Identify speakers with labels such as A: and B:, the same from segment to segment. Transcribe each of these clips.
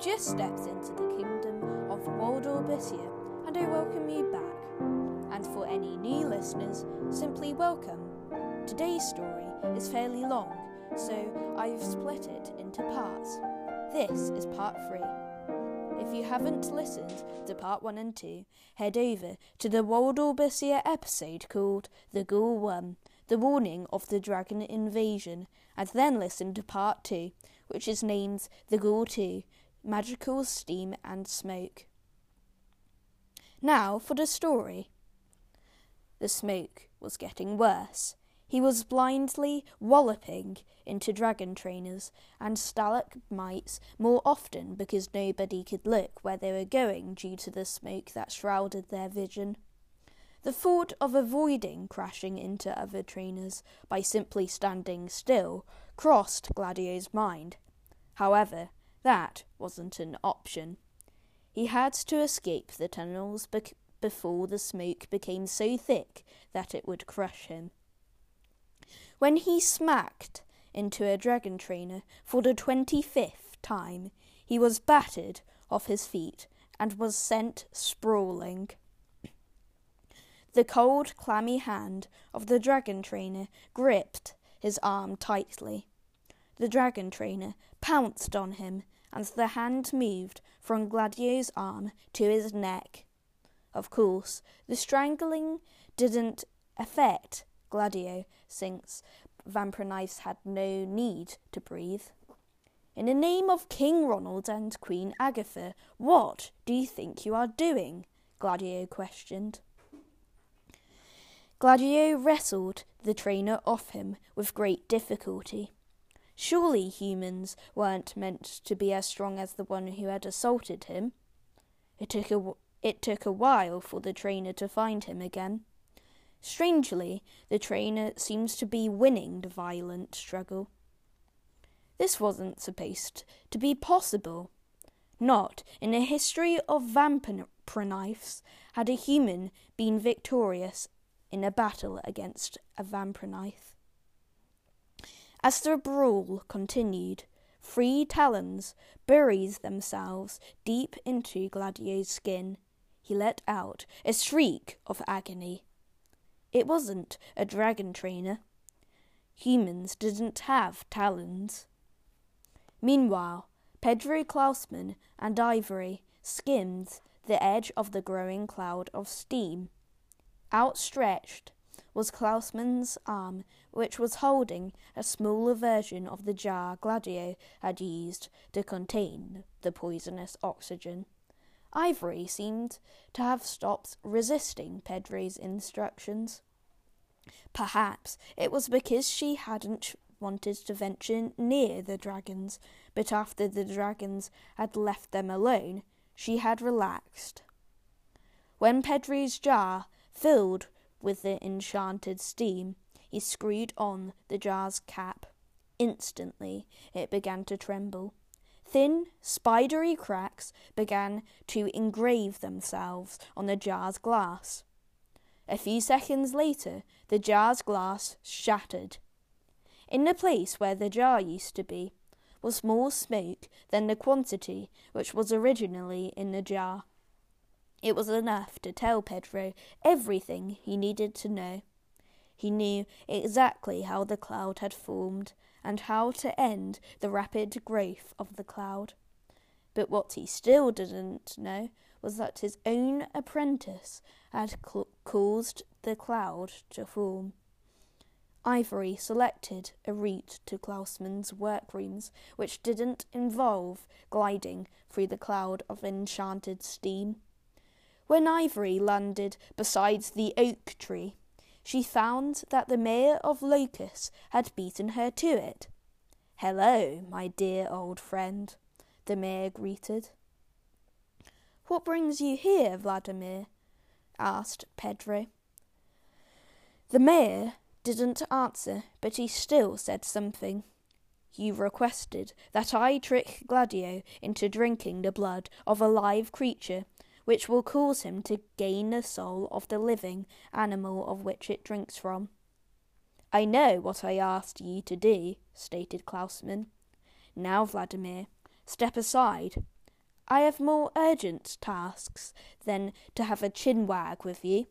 A: just stepped into the kingdom of Waldorbicia, and I welcome you back. And for any new listeners, simply welcome. Today's story is fairly long, so I've split it into parts. This is part three. If you haven't listened to part one and two, head over to the Waldorbicia episode called The Ghoul One, The Warning of the Dragon Invasion, and then listen to part two, which is named The Ghoul 2 Magical Steam and Smoke. Now for the story. The smoke was getting worse. He was blindly walloping into dragon trainers and stalagmites more often because nobody could look where they were going due to the smoke that shrouded their vision. The thought of avoiding crashing into other trainers by simply standing still crossed Gladio's mind. However, that wasn't an option. He had to escape the tunnels bec- before the smoke became so thick that it would crush him. When he smacked into a dragon trainer for the twenty fifth time, he was battered off his feet and was sent sprawling. The cold, clammy hand of the dragon trainer gripped his arm tightly. The dragon trainer pounced on him, and the hand moved from Gladio's arm to his neck. Of course, the strangling didn't affect Gladio, since Vampire had no need to breathe. In the name of King Ronald and Queen Agatha, what do you think you are doing? Gladio questioned. Gladio wrestled the trainer off him with great difficulty. Surely humans weren't meant to be as strong as the one who had assaulted him. It took a, it took a while for the trainer to find him again. Strangely, the trainer seems to be winning the violent struggle. This wasn't supposed to be possible. Not in the history of vampire had a human been victorious in a battle against a vampire. As the brawl continued, three talons buried themselves deep into Gladio's skin. He let out a shriek of agony. It wasn't a dragon trainer. Humans didn't have talons. Meanwhile, Pedro Klausman and Ivory skimmed the edge of the growing cloud of steam. Outstretched was Klausman's arm, which was holding a smaller version of the jar Gladio had used to contain the poisonous oxygen. Ivory seemed to have stopped resisting Pedro's instructions. Perhaps it was because she hadn't wanted to venture near the dragons, but after the dragons had left them alone, she had relaxed. When Pedro's jar Filled with the enchanted steam, he screwed on the jar's cap. Instantly it began to tremble. Thin, spidery cracks began to engrave themselves on the jar's glass. A few seconds later, the jar's glass shattered. In the place where the jar used to be was more smoke than the quantity which was originally in the jar. It was enough to tell Pedro everything he needed to know. He knew exactly how the cloud had formed and how to end the rapid growth of the cloud. But what he still didn't know was that his own apprentice had cl- caused the cloud to form. Ivory selected a route to Klausman's workrooms which didn't involve gliding through the cloud of enchanted steam. When Ivory landed beside the oak tree, she found that the mayor of Locus had beaten her to it. Hello, my dear old friend, the mayor greeted. What brings you here, Vladimir? asked Pedro. The mayor didn't answer, but he still said something. You requested that I trick Gladio into drinking the blood of a live creature which will cause him to gain the soul of the living animal of which it drinks from. I know what I asked ye to do, stated Klausman. Now, Vladimir, step aside. I have more urgent tasks than to have a chin wag with ye.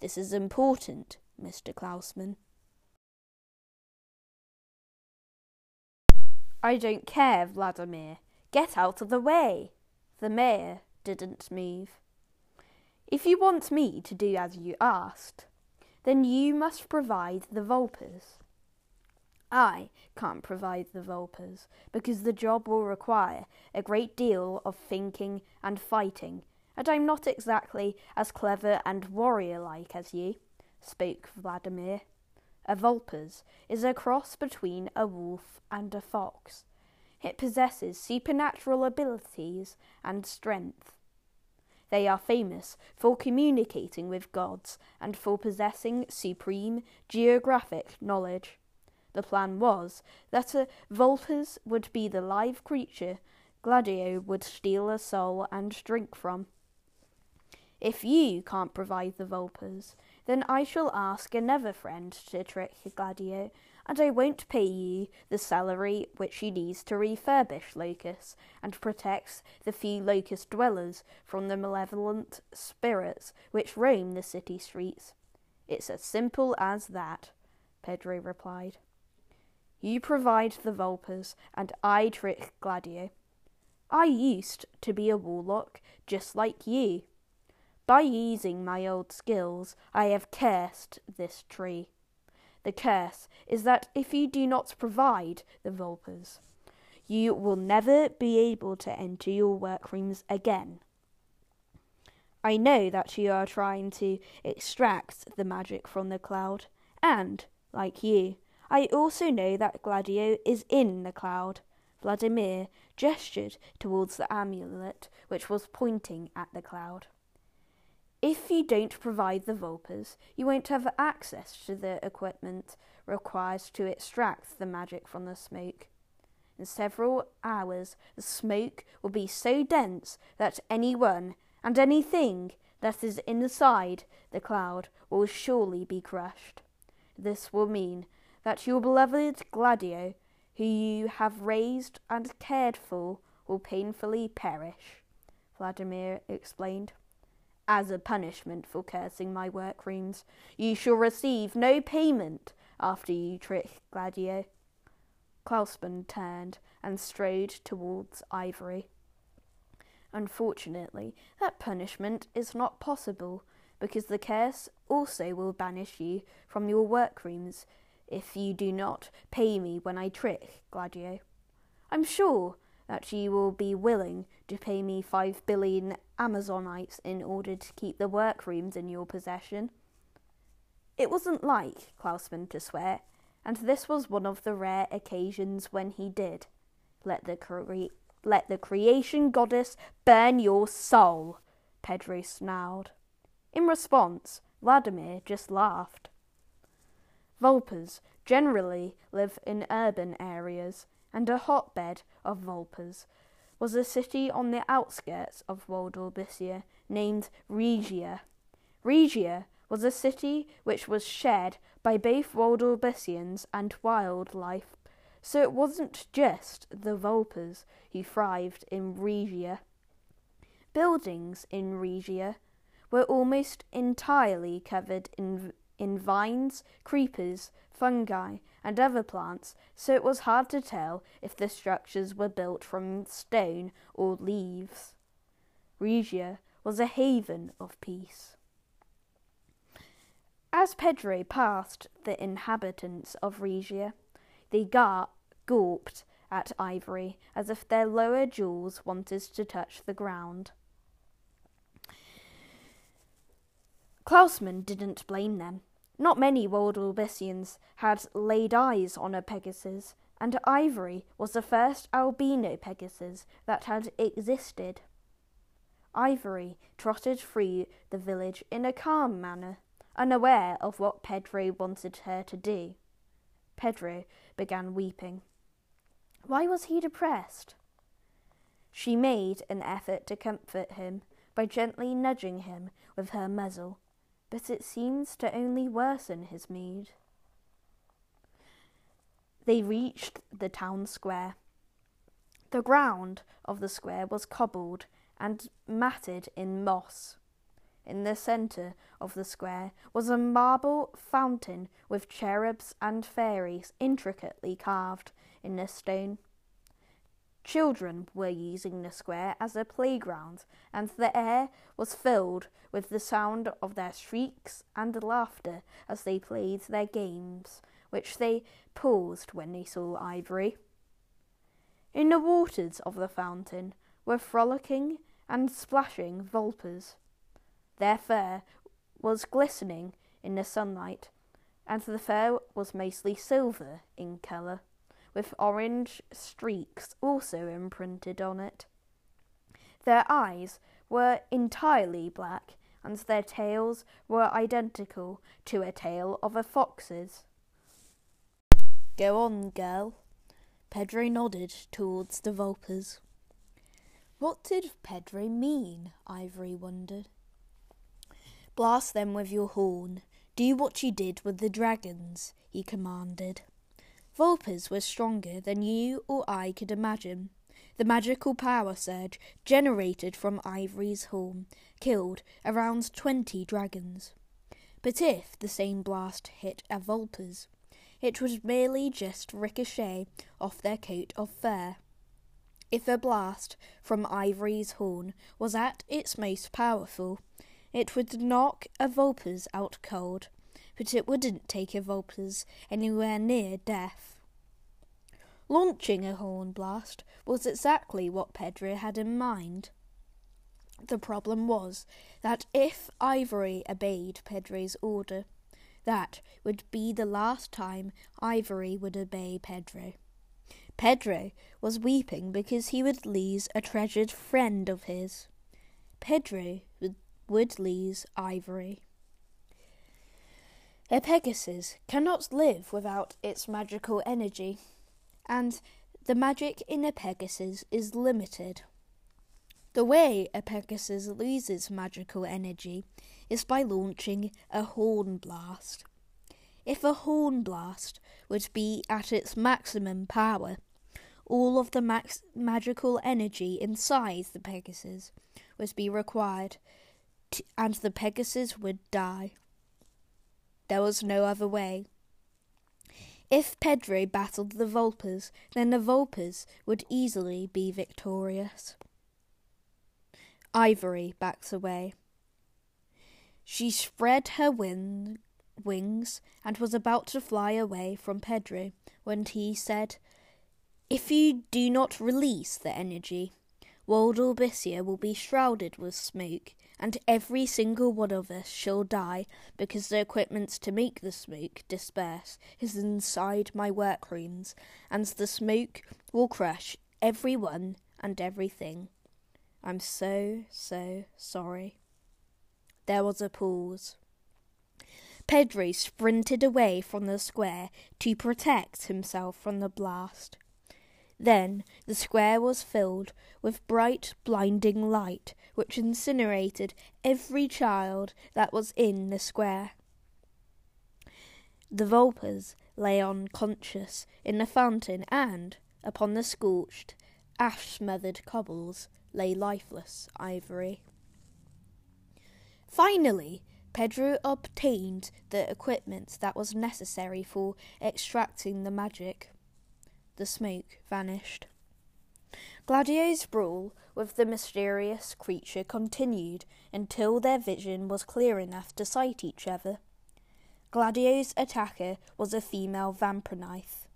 A: This is important, Mr. Klausman. I don't care, Vladimir. Get out of the way. The mayor didn't move. If you want me to do as you asked, then you must provide the Vulpers. I can't provide the Vulpers because the job will require a great deal of thinking and fighting, and I'm not exactly as clever and warrior like as you, spoke Vladimir. A Vulpers is a cross between a wolf and a fox. It possesses supernatural abilities and strength. They are famous for communicating with gods and for possessing supreme geographic knowledge. The plan was that a Vulpes would be the live creature Gladio would steal a soul and drink from. If you can't provide the Vulpes, then I shall ask another friend to trick Gladio, and I won't pay you the salary which he needs to refurbish Locus and protect the few Locust dwellers from the malevolent spirits which roam the city streets. It's as simple as that, Pedro replied. You provide the Vulpers, and I trick Gladio. I used to be a warlock, just like you. By using my old skills, I have cursed this tree. The curse is that if you do not provide the Vulpers, you will never be able to enter your workrooms again. I know that you are trying to extract the magic from the cloud, and, like you, I also know that Gladio is in the cloud. Vladimir gestured towards the amulet which was pointing at the cloud. If you don't provide the Vulpers, you won't have access to the equipment required to extract the magic from the smoke. In several hours, the smoke will be so dense that anyone and anything that is inside the cloud will surely be crushed. This will mean that your beloved Gladio, who you have raised and cared for, will painfully perish, Vladimir explained. As a punishment for cursing my workrooms, you shall receive no payment after you trick Gladio. Klausman turned and strode towards Ivory. Unfortunately, that punishment is not possible, because the curse also will banish you from your workrooms if you do not pay me when I trick, Gladio. I'm sure that you will be willing to pay me five billion Amazonites in order to keep the workrooms in your possession. It wasn't like Klausman to swear, and this was one of the rare occasions when he did. Let the, cre- let the creation goddess burn your soul, Pedro snarled. In response, Vladimir just laughed. Vulpers generally live in urban areas, and a hotbed of Vulpers was a city on the outskirts of Waldorbicia named Regia. Regia was a city which was shared by both Waldorbicians and wildlife, so it wasn't just the Vulpers who thrived in Regia. Buildings in Regia were almost entirely covered in in vines, creepers, fungi, and other plants, so it was hard to tell if the structures were built from stone or leaves. Regia was a haven of peace. As Pedro passed the inhabitants of Regia, they gar- gawped at Ivory as if their lower jaws wanted to touch the ground. Klausman didn't blame them. Not many Waldorbicians had laid eyes on a Pegasus, and Ivory was the first albino Pegasus that had existed. Ivory trotted through the village in a calm manner, unaware of what Pedro wanted her to do. Pedro began weeping. Why was he depressed? She made an effort to comfort him by gently nudging him with her muzzle but it seems to only worsen his mood. They reached the town square. The ground of the square was cobbled and matted in moss. In the centre of the square was a marble fountain with cherubs and fairies intricately carved in the stone. Children were using the square as a playground, and the air was filled with the sound of their shrieks and laughter as they played their games, which they paused when they saw Ivory. In the waters of the fountain were frolicking and splashing vulpes. Their fur was glistening in the sunlight, and the fur was mostly silver in colour with orange streaks also imprinted on it. Their eyes were entirely black, and their tails were identical to a tail of a fox's. Go on, girl. Pedro nodded towards the vulpes. What did Pedro mean? Ivory wondered. Blast them with your horn. Do what you did with the dragons, he commanded. Vulpes were stronger than you or I could imagine. The magical power surge generated from Ivory's horn killed around twenty dragons. But if the same blast hit a Vulpes, it would merely just ricochet off their coat of fur. If a blast from Ivory's horn was at its most powerful, it would knock a Vulpes out cold, but it wouldn't take a Vulpes anywhere near death. Launching a horn blast was exactly what Pedro had in mind. The problem was that if Ivory obeyed Pedro's order, that would be the last time Ivory would obey Pedro. Pedro was weeping because he would lose a treasured friend of his. Pedro would lose Ivory. A Pegasus cannot live without its magical energy, and the magic in a Pegasus is limited. The way a Pegasus loses magical energy is by launching a horn blast. If a horn blast would be at its maximum power, all of the max- magical energy inside the Pegasus would be required, t- and the Pegasus would die. There was no other way. If Pedro battled the Vulpes, then the Vulpes would easily be victorious. Ivory backs away. She spread her wing, wings and was about to fly away from Pedro when he said, If you do not release the energy, World will be shrouded with smoke and every single one of us shall die because the equipment to make the smoke disperse is inside my workrooms, and the smoke will crush everyone and everything. I'm so, so sorry. There was a pause. Pedro sprinted away from the square to protect himself from the blast. Then the square was filled with bright, blinding light, which incinerated every child that was in the square. The Vulpes lay unconscious in the fountain, and, upon the scorched, ash smothered cobbles, lay lifeless Ivory. Finally, Pedro obtained the equipment that was necessary for extracting the magic the smoke vanished. Gladio's brawl with the mysterious creature continued until their vision was clear enough to sight each other. Gladio's attacker was a female vampirknife.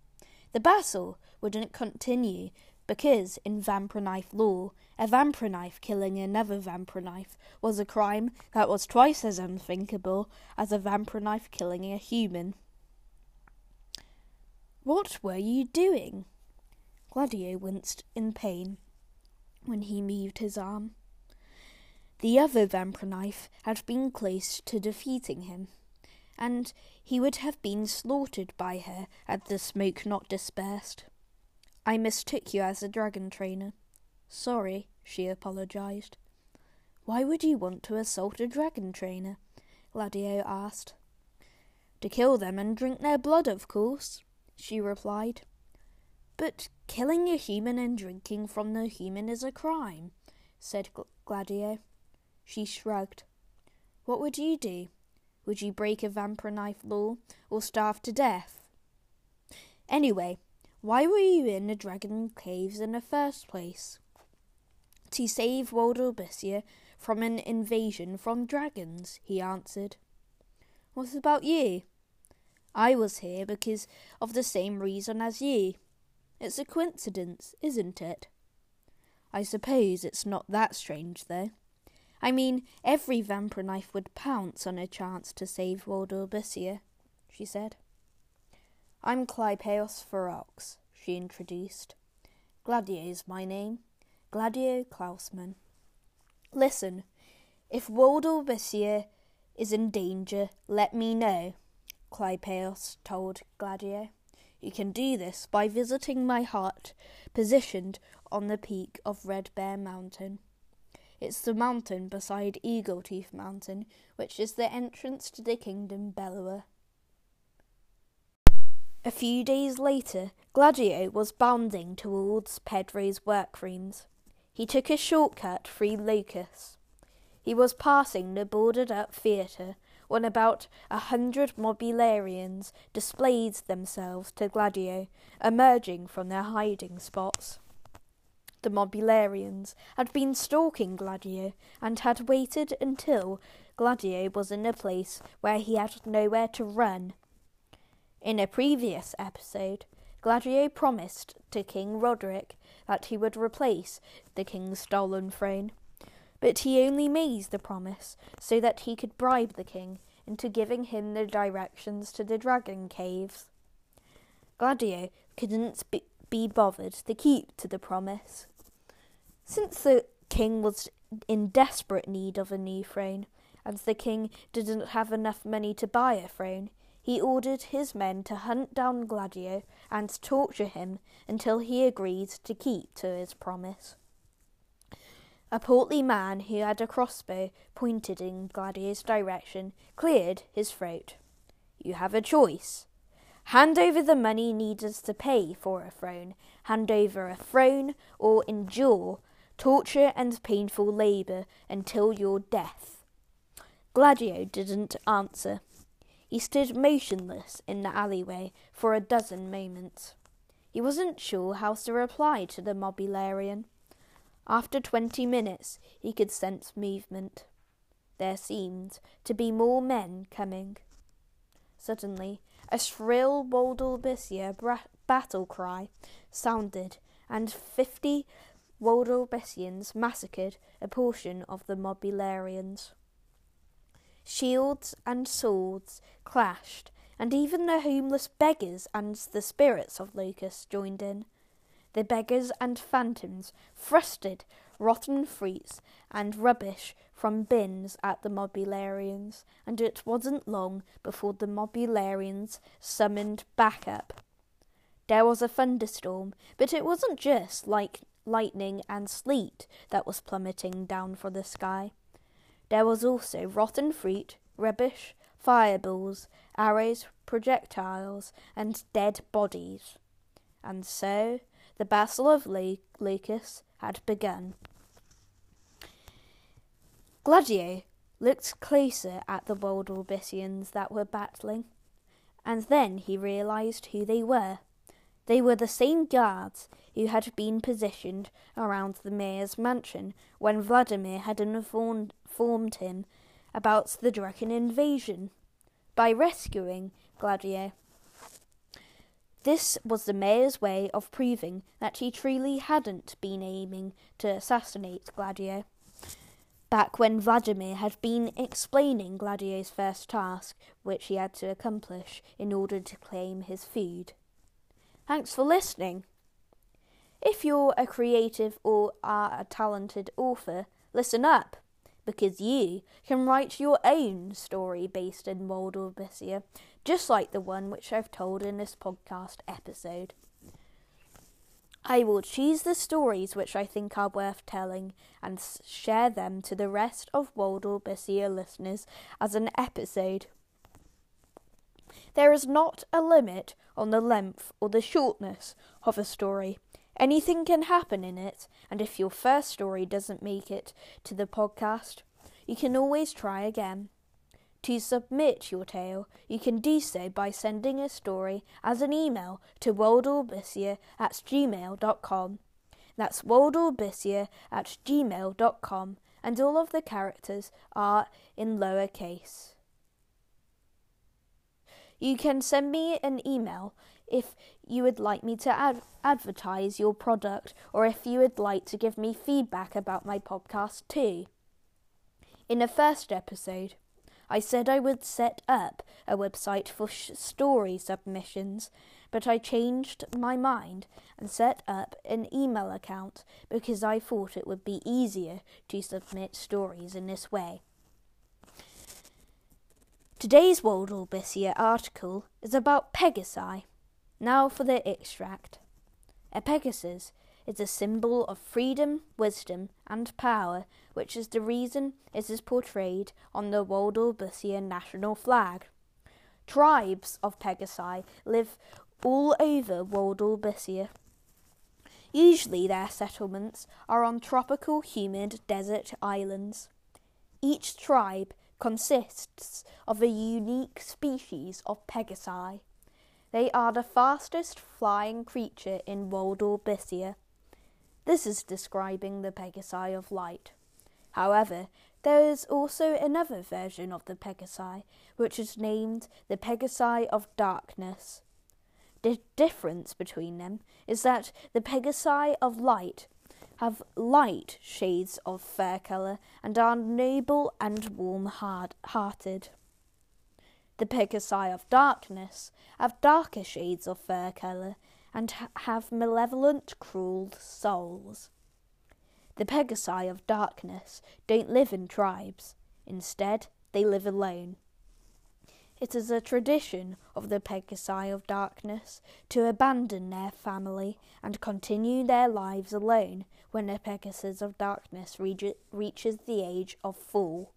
A: The battle wouldn't continue because, in vampirknife law, a vampirknife killing another vampirknife was a crime that was twice as unthinkable as a vampirknife killing a human. What were you doing? Gladio winced in pain when he moved his arm. The other vampire knife had been close to defeating him, and he would have been slaughtered by her had the smoke not dispersed. I mistook you as a dragon trainer. Sorry, she apologized. Why would you want to assault a dragon trainer? Gladio asked. To kill them and drink their blood, of course she replied. But Killing a human and drinking from the human is a crime, said Gladio. She shrugged. What would you do? Would you break a vampire knife law or starve to death? Anyway, why were you in the dragon caves in the first place? To save Waldorbicia from an invasion from dragons, he answered. What about you? I was here because of the same reason as you. It's a coincidence, isn't it? I suppose it's not that strange, though. I mean, every vampire knife would pounce on a chance to save Waldorbicia, she said. I'm Clypeus Ferox, she introduced. Gladio's my name. Gladio Klausman. Listen, if Waldorbicia is in danger, let me know, Clypeus told Gladio. You can do this by visiting my hut, positioned on the peak of Red Bear Mountain. It's the mountain beside Eagle Tooth Mountain, which is the entrance to the kingdom Bellower. A few days later, Gladio was bounding towards Pedro's workrooms. He took a shortcut through Locust. He was passing the boarded up theatre when about a hundred mobilarians displayed themselves to Gladio, emerging from their hiding spots the Mobilarians, had been stalking Gladio and had waited until Gladio was in a place where he had nowhere to run. In a previous episode, Gladio promised to King Roderick that he would replace the king's stolen throne, but he only made the promise so that he could bribe the king into giving him the directions to the dragon caves. Gladio couldn't be bothered to keep to the promise. Since the king was in desperate need of a new throne, and the king didn't have enough money to buy a throne, he ordered his men to hunt down Gladio and torture him until he agreed to keep to his promise. A portly man who had a crossbow pointed in Gladio's direction cleared his throat. You have a choice. Hand over the money needed to pay for a throne, hand over a throne, or endure torture and painful labour until your death. Gladio didn't answer. He stood motionless in the alleyway for a dozen moments. He wasn't sure how to reply to the mobilarian. After twenty minutes, he could sense movement. There seemed to be more men coming. Suddenly, a shrill Waldorbicia bra- battle cry sounded, and fifty Waldorbians massacred a portion of the Mobilarians. Shields and swords clashed, and even the homeless beggars and the spirits of Locust joined in. The beggars and phantoms thrusted rotten fruits and rubbish from bins at the Mobilarians, and it wasn't long before the Mobilarians summoned backup. There was a thunderstorm, but it wasn't just like lightning, and sleet that was plummeting down from the sky. There was also rotten fruit, rubbish, fireballs, arrows, projectiles, and dead bodies. And so the Battle of Lucas had begun. Gladio looked closer at the Waldorbians that were battling, and then he realized who they were. They were the same guards who had been positioned around the mayor's mansion when Vladimir had informed, him about the dragon invasion by rescuing Gladio. This was the mayor's way of proving that he truly hadn't been aiming to assassinate Gladio. Back when Vladimir had been explaining Gladio's first task, which he had to accomplish in order to claim his food. Thanks for listening. If you're a creative or are a talented author, listen up, because you can write your own story based in Waldorbicia, just like the one which I've told in this podcast episode. I will choose the stories which I think are worth telling and share them to the rest of Waldorbicia listeners as an episode. There is not a limit on the length or the shortness of a story. Anything can happen in it, and if your first story doesn't make it to the podcast, you can always try again. To submit your tale, you can do so by sending a story as an email to waldorbicia at gmail.com. That's waldorbicia at gmail.com, and all of the characters are in lowercase. You can send me an email if you would like me to ad- advertise your product or if you would like to give me feedback about my podcast too. In the first episode, I said I would set up a website for sh- story submissions, but I changed my mind and set up an email account because I thought it would be easier to submit stories in this way. Today's World Waldorf article is about Pegasi. Now for the extract. A Pegasus is a symbol of freedom, wisdom, and power, which is the reason it is portrayed on the Waldorbicia national flag. Tribes of Pegasi live all over Waldorbicia. Usually their settlements are on tropical humid desert islands. Each tribe consists of a unique species of Pegasi. They are the fastest flying creature in Waldorbicia. This is describing the Pegasi of light. However, there is also another version of the Pegasi, which is named the Pegasi of darkness. The difference between them is that the Pegasi of light have light shades of fair colour and are noble and warm hearted. The Pegasi of darkness have darker shades of fair colour and ha- have malevolent, cruel souls. The Pegasi of darkness don't live in tribes. Instead, they live alone. It is a tradition of the Pegasi of darkness to abandon their family and continue their lives alone when the Pegasus of darkness reaches the age of four.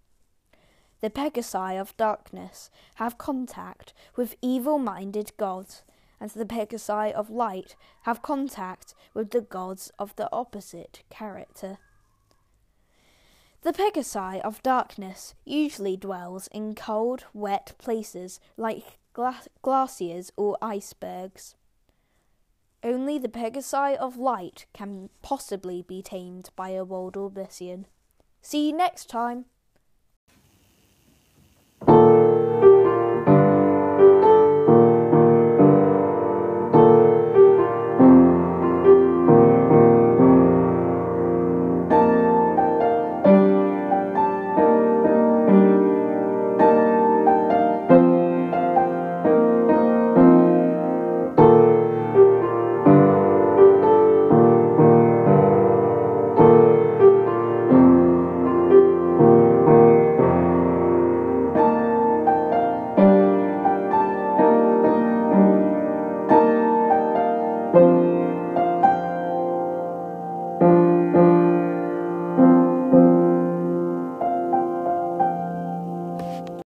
A: The Pegasi of darkness have contact with evil minded gods and the Pegasi of light have contact with the gods of the opposite character. The Pegasi of darkness usually dwells in cold, wet places like gla- glaciers or icebergs. Only the Pegasi of light can possibly be tamed by a Waldorbician. See you next time!